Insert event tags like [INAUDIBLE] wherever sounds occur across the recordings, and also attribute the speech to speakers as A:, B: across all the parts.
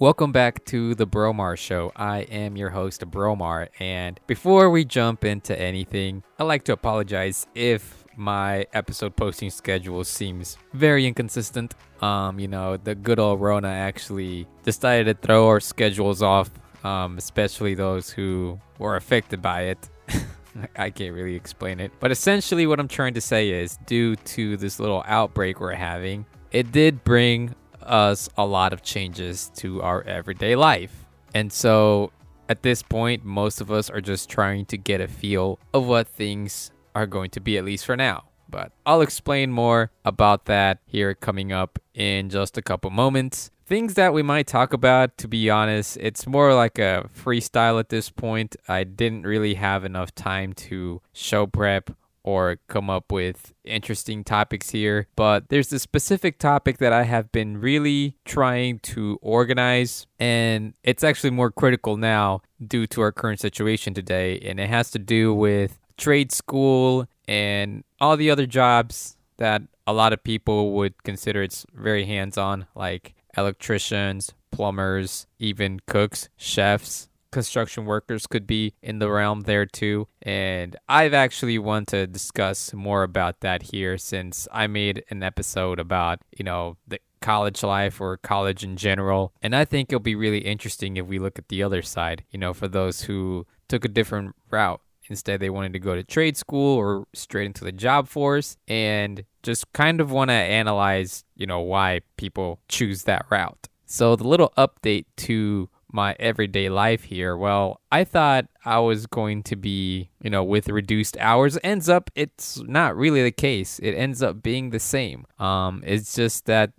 A: Welcome back to the Bromar Show. I am your host, Bromar. And before we jump into anything, I'd like to apologize if my episode posting schedule seems very inconsistent. Um, you know, the good old Rona actually decided to throw our schedules off, um, especially those who were affected by it. [LAUGHS] I can't really explain it. But essentially, what I'm trying to say is due to this little outbreak we're having, it did bring us a lot of changes to our everyday life. And so at this point, most of us are just trying to get a feel of what things are going to be, at least for now. But I'll explain more about that here coming up in just a couple moments. Things that we might talk about, to be honest, it's more like a freestyle at this point. I didn't really have enough time to show prep or come up with interesting topics here. But there's a specific topic that I have been really trying to organize, and it's actually more critical now due to our current situation today. And it has to do with trade school and all the other jobs that a lot of people would consider it's very hands on, like electricians, plumbers, even cooks, chefs construction workers could be in the realm there too. And I've actually want to discuss more about that here since I made an episode about, you know, the college life or college in general. And I think it'll be really interesting if we look at the other side, you know, for those who took a different route. Instead, they wanted to go to trade school or straight into the job force and just kind of want to analyze, you know, why people choose that route. So, the little update to my everyday life here. Well, I thought I was going to be, you know, with reduced hours. Ends up it's not really the case. It ends up being the same. Um, it's just that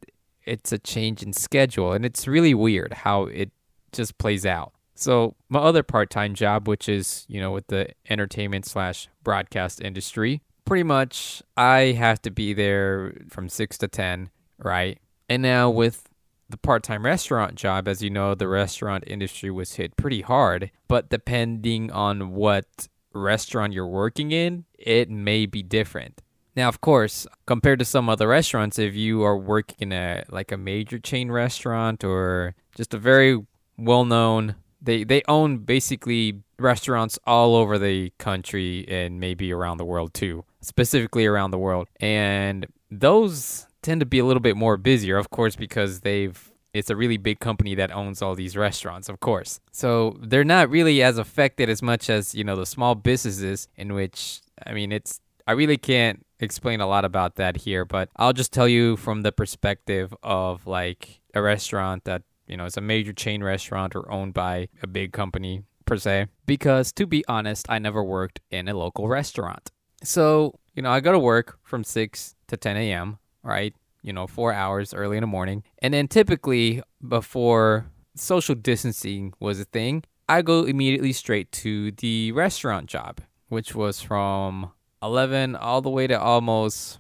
A: it's a change in schedule, and it's really weird how it just plays out. So my other part-time job, which is you know with the entertainment slash broadcast industry, pretty much I have to be there from six to ten, right? And now with the part time restaurant job, as you know, the restaurant industry was hit pretty hard. But depending on what restaurant you're working in, it may be different. Now, of course, compared to some other restaurants, if you are working in a like a major chain restaurant or just a very well known, they they own basically restaurants all over the country and maybe around the world too, specifically around the world. And those tend to be a little bit more busier, of course, because they've it's a really big company that owns all these restaurants, of course. So they're not really as affected as much as, you know, the small businesses in which I mean it's I really can't explain a lot about that here, but I'll just tell you from the perspective of like a restaurant that, you know, is a major chain restaurant or owned by a big company per se. Because to be honest, I never worked in a local restaurant. So, you know, I go to work from 6 to 10 a.m., right? You know, four hours early in the morning. And then typically before social distancing was a thing, I go immediately straight to the restaurant job, which was from 11 all the way to almost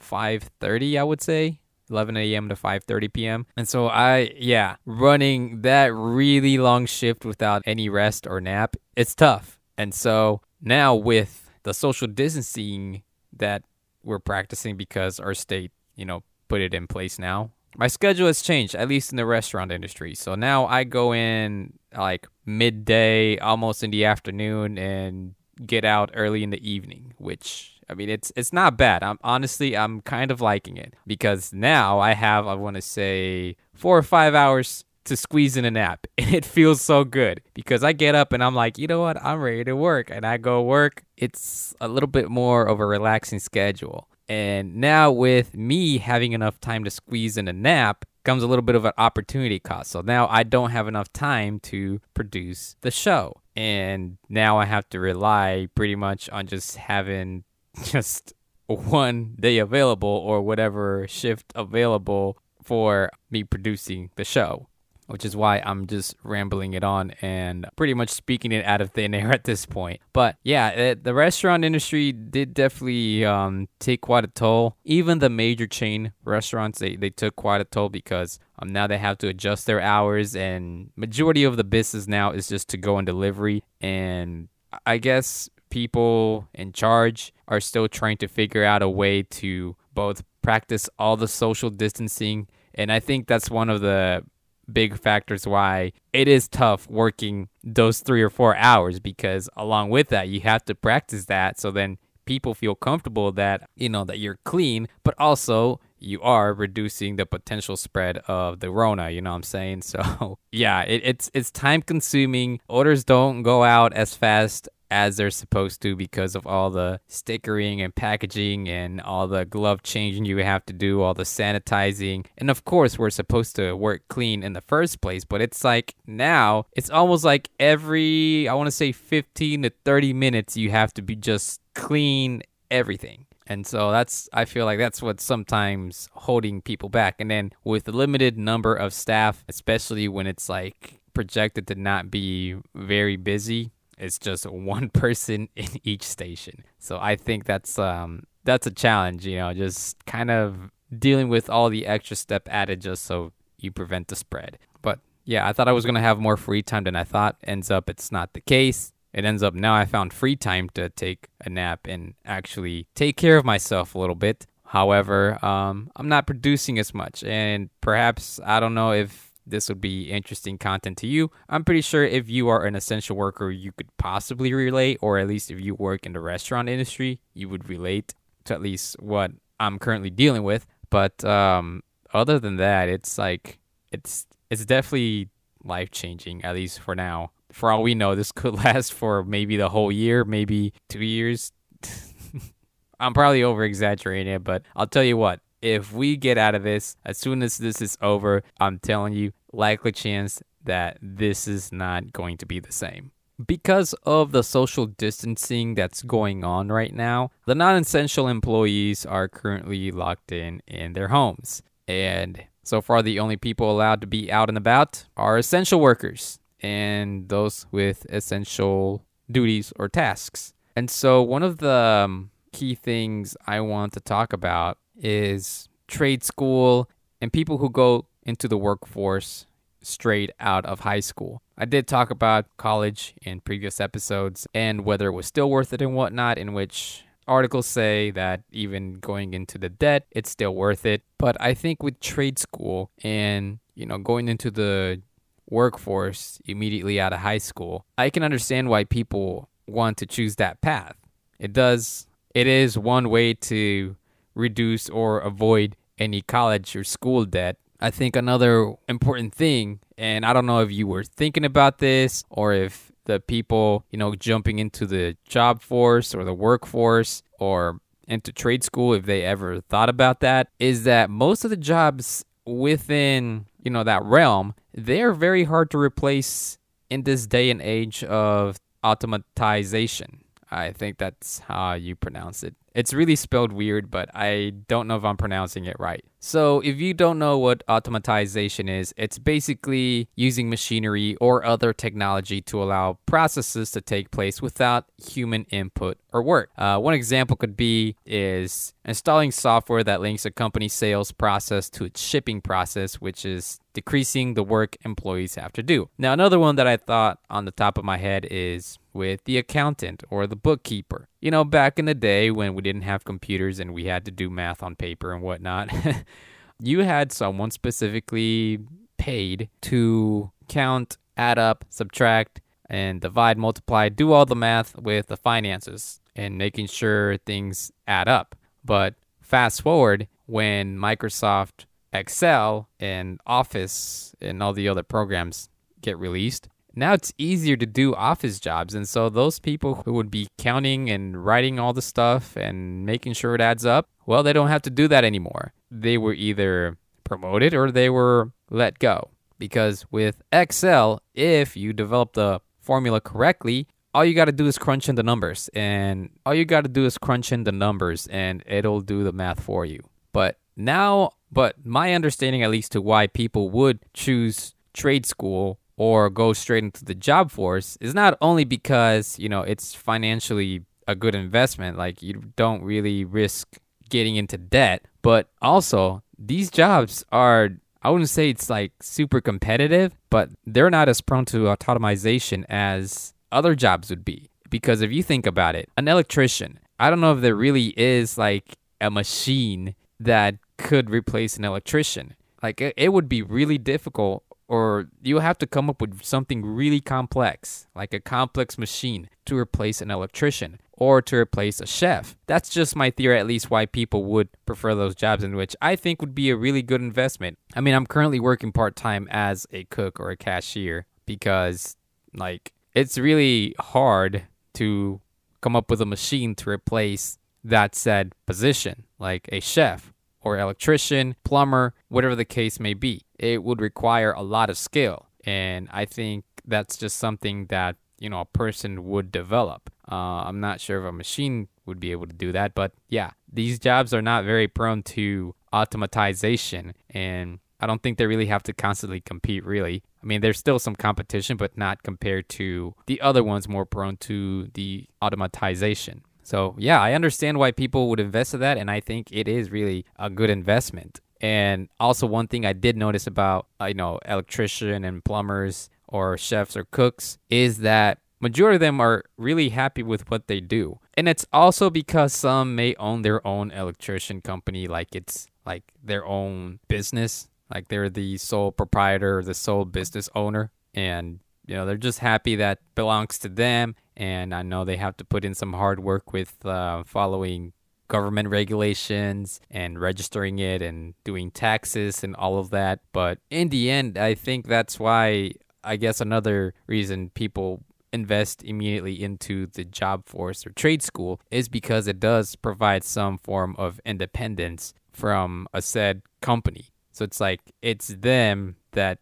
A: 5:30, I would say. 11 a.m. to 5:30 p.m. And so I yeah, running that really long shift without any rest or nap, it's tough. And so now with the social distancing that we're practicing because our state, you know, put it in place now. My schedule has changed, at least in the restaurant industry. So now I go in like midday, almost in the afternoon, and get out early in the evening, which I mean it's it's not bad. I'm honestly I'm kind of liking it because now I have I want to say 4 or 5 hours to squeeze in a nap [LAUGHS] and it feels so good because I get up and I'm like, "You know what? I'm ready to work." And I go work. It's a little bit more of a relaxing schedule. And now with me having enough time to squeeze in a nap comes a little bit of an opportunity cost. So now I don't have enough time to produce the show. And now I have to rely pretty much on just having [LAUGHS] just one day available or whatever shift available for me producing the show which is why I'm just rambling it on and pretty much speaking it out of thin air [LAUGHS] at this point. But yeah, it, the restaurant industry did definitely um, take quite a toll. Even the major chain restaurants, they, they took quite a toll because um, now they have to adjust their hours and majority of the business now is just to go on delivery. And I guess people in charge are still trying to figure out a way to both practice all the social distancing and I think that's one of the big factors why it is tough working those three or four hours because along with that you have to practice that. So then people feel comfortable that you know that you're clean but also you are reducing the potential spread of the rona you know what i'm saying? [LAUGHS] So yeah it, it's it's time consuming. Orders don't go out as fast as they're supposed to because of all the stickering and packaging and all the glove changing you have to do, all the sanitizing. And of course, we're supposed to work clean in the first place, but it's like now, it's almost like every, I want to say 15 to 30 minutes, you have to be just clean everything. And so that's, I feel like that's what's sometimes holding people back. And then with the limited number of staff, especially when it's like projected to not be very busy, it's just one [LAUGHS] person in each station. So I think that's um that's a challenge, you know, just kind of dealing with all the extra step added just so you prevent the spread. But yeah, I thought I was gonna have more free time than I thought. Ends up it's not the case. It ends up now I found free time to take a nap and actually take care of myself a little bit. However, um, I'm not producing as much, and perhaps I don't know if this would be interesting content to you. I'm pretty sure if you are an essential worker, you could possibly relate, or at least if you work in the restaurant industry, you would relate to at least what I'm currently dealing with. But um, other than that, it's like it's it's definitely life changing, at least for now. For all we know, this [LAUGHS] could last for maybe the whole year, maybe two years. [LAUGHS] I'm probably over exaggerating it, but I'll tell you what, if we get out of this as soon as this is over, I'm telling you, likely chance that this is not going to be the same. Because of the social distancing that's going on right now, the non essential employees are currently locked in in their homes. And so far, the only people allowed to be out and about are essential workers and those with essential duties or tasks. And so, one of the um, key things I want to talk about is trade school and people who go into the workforce straight out of high school. I did talk about college in previous episodes and whether it was still worth it and whatnot, in which articles say that even going into the debt, it's still worth it. But I think with trade school and, you know, going into the workforce immediately out of high school, I can understand why people want to choose that path. It does, it is one way to reduce or avoid any college or school debt. I think another important thing, and I don't know if you were thinking about this or if the people, you know, jumping into the job force or the workforce or into trade school, if they ever thought about that, is that most of the jobs within, you know, that realm, they're very hard to replace in this day and age of automatization. I think that's how you pronounce it. It's really spelled weird, but I don't know if I'm pronouncing it right. So, if you don't know what automatization is, it's basically using machinery or other technology to allow processes to take place without human input or work. Uh, one example could be is installing software that links a company's sales process to its shipping process, which is decreasing the work employees have to do. Now, another one that I thought on the top of my head is with the accountant or the bookkeeper. You know, back in the day when we didn't have computers and we had to do math on paper and whatnot, [LAUGHS] you had someone specifically paid to count, add up, subtract, and divide, multiply, do all the math with the finances and making sure things add up. But fast forward when Microsoft Excel and Office and all the other programs get released, now it's easier to do office jobs. And so those people who would be counting and writing all the stuff and making sure it adds up, well, they don't have to do that anymore. They were either promoted or they were let go. Because with Excel, if you develop the formula correctly, all you got to do is crunch in the numbers. And all you got to do is crunch in the numbers and it'll do the math for you. But now, but my understanding, at least, to why people would choose trade school or go straight into the job force is not only because, you know, it's financially a good investment, like you don't really risk getting into debt, but also these jobs are I wouldn't say it's like super competitive, but they're not as prone to automation as other jobs would be. Because if you think about it, an electrician, I don't know if there really is like a machine that could replace an electrician. Like it, it would be really difficult or you have to come up with something really complex, like a complex machine, to replace an electrician or to replace a chef. That's just my theory, at least, why people would prefer those jobs, in which I think would be a really good investment. I mean, I'm currently working part time as a cook or a cashier because, like, it's really hard to come up with a machine to replace that said position, like a chef or electrician, plumber, whatever the case may be. It would require a lot of skill. And I think that's just something that, you know, a person would develop. Uh, I'm not sure if a machine would be able to do that, but yeah, these jobs are not very prone to automatization. And I don't think they really have to constantly compete, really. I mean, there's still some competition, but not compared to the other ones more prone to the automatization. So, yeah, I understand why people would invest in that, and I think it is really a good investment. And also, one thing I did notice about, uh, you know, electrician and plumbers or chefs or cooks is that majority of them are really happy with what they do. And it's also because some may own their own electrician company, like it's like their own business, like they're the sole proprietor or the sole business owner. And you know they're just happy that belongs to them and i know they have to put in some hard work with uh, following government regulations and registering it and doing taxes and all of that but in the end i think that's why i guess another reason people invest immediately into the job force or trade school is because it does provide some form of independence from a said company so it's like it's them that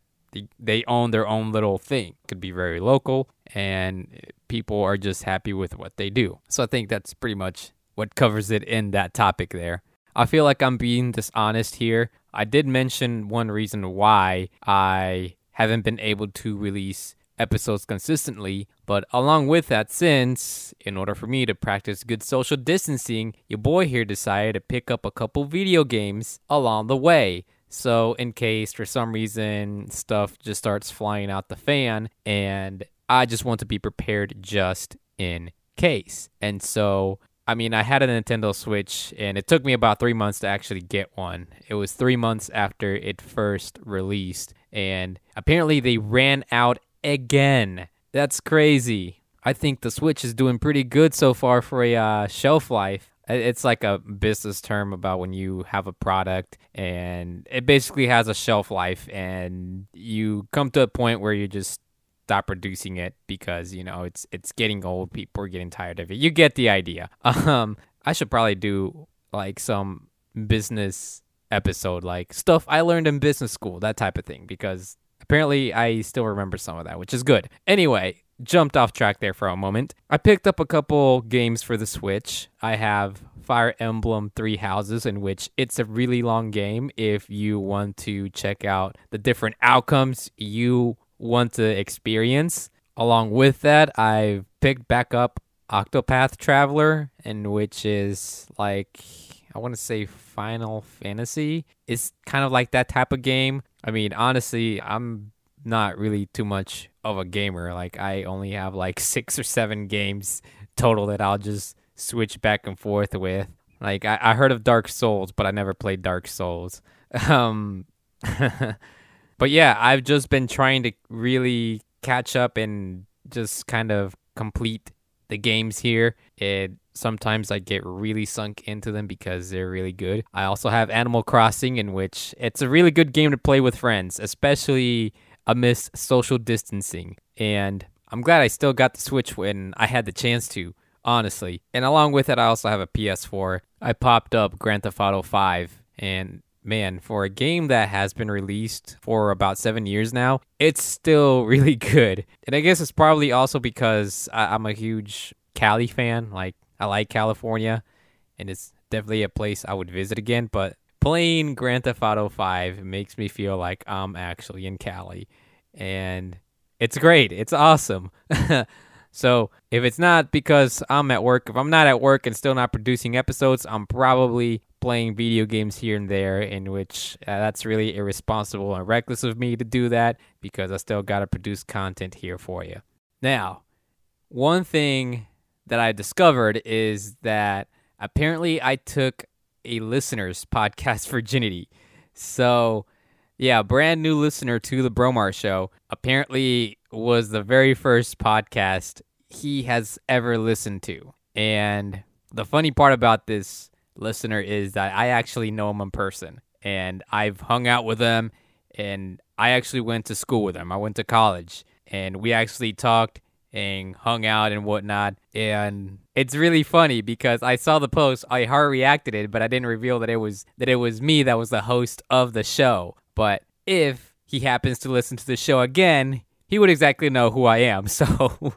A: they own their own little thing. Could be very local, and people are just happy with what they do. So I think that's pretty much what covers it in that topic there. I feel like I'm being dishonest here. I did mention one reason why I haven't been able to release episodes consistently, but along with that, since in order for me to practice good social distancing, your boy here decided to pick up a couple video games along the way. So, in case for some reason stuff just starts flying out the fan, and I just want to be prepared just in case. And so, I mean, I had a Nintendo Switch, and it took me about three months to actually get one. It was three months after it first released, and apparently they ran out again. That's crazy. I think the Switch is doing pretty good so far for a uh, shelf life. It's like a business term about when you have a product and it basically has a shelf life and you come to a point where you just stop producing it because you know it's it's getting old people are getting tired of it you get the idea [LAUGHS] um i should probably do like some business episode like stuff i learned in business school that type of thing because apparently i still remember some of that which is good anyway jumped off track there for a moment. I picked up a couple games for the Switch. I have Fire Emblem Three Houses, in which it's a really long game if you want to check out the different outcomes you want to experience. Along with that, I've picked back up Octopath Traveler, in which is like I want to say Final Fantasy. It's kind of like that type of game. I mean, honestly, I'm not really too much of a gamer. Like I only have like [LAUGHS] six or seven games total that I'll just switch back and forth with. Like I, I heard of Dark Souls, but I never played Dark Souls. [LAUGHS] Um, [LAUGHS] but yeah, I've just been trying to really catch up and just kind of complete the games here. It sometimes I get really sunk into them because they're really good. I also have Animal Crossing, in which it's a really good game to play with friends, especially amidst social distancing. And I'm glad I still got the Switch when I had the chance to, honestly. And along with it, I also have a PS4. I popped up Grand Theft Auto 5, and man, for a game that has been released for about seven years now, it's still [LAUGHS] really good. And I guess it's probably also because I- am a huge Cali fan. Like, I like California, and it's definitely a place I would visit again. But playing Grand Theft Auto 5 makes me feel like I'm actually in Cali. And it's great. It's awesome. [LAUGHS] so if it's not because I'm at work, if I'm not at work and still not producing episodes, I'm probably playing video games here and there, in which uh, that's really irresponsible and reckless of me to do that because I still got to produce content here for you. Now, one thing that I discovered is that apparently I took a listener's [LAUGHS] podcast virginity. So Yeah, brand new listener to the Bromar Show. Apparently, was the very first podcast he has ever listened to. And the funny part about this listener is that I actually know him in person, and I've hung out with him, and I actually went to school with him. I went to college, and we actually talked and hung out and whatnot. And it's really funny because I saw the post, I heart reacted it, but I didn't reveal that it was that it was me that was the host of the show. But if he happens to listen to the show again, he would exactly know who I am. [LAUGHS] So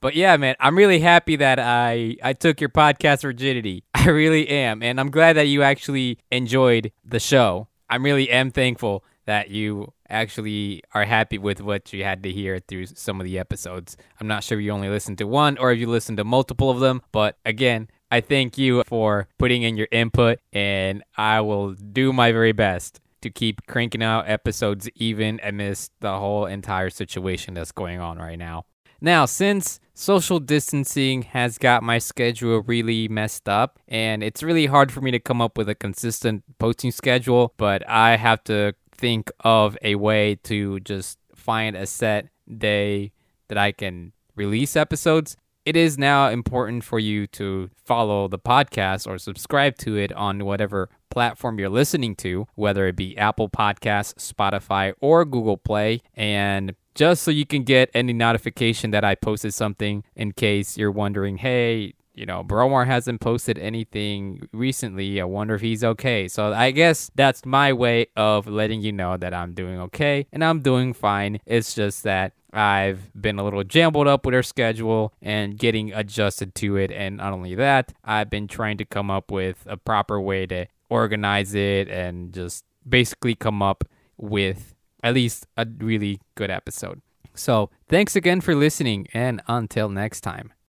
A: but yeah, man, I'm really happy that I I took your podcast virginity. [LAUGHS] I really am, and I'm glad that you actually enjoyed the show. I really am thankful that you actually are happy with what you had to hear through some of the episodes. I'm not sure if you only listened to one or if you listened to multiple of them, but again, I thank you for putting in your input, and I will do my very best to keep cranking out episodes even amidst the whole entire situation that's going on right now. Now, since social distancing has got my schedule really messed up, and it's really hard for me to come up with a consistent posting schedule, but I have to think of a way to just find a set day that I can release episodes. It is now important for you to follow the podcast or subscribe to it on whatever platform you're listening to, whether it be Apple Podcasts, Spotify, or Google Play. And just so you can get any notification that I posted something in case you're wondering, hey, you know, Bromar hasn't posted anything recently. I wonder if he's okay. So I guess that's my way of letting you know that I'm doing okay and I'm doing fine. It's just that I've been a little jumbled up with our schedule and getting adjusted to it. And not only that, I've been trying to come up with a proper way to organize it and just basically come up with at least a really good episode. So, thanks again for listening, and until next time.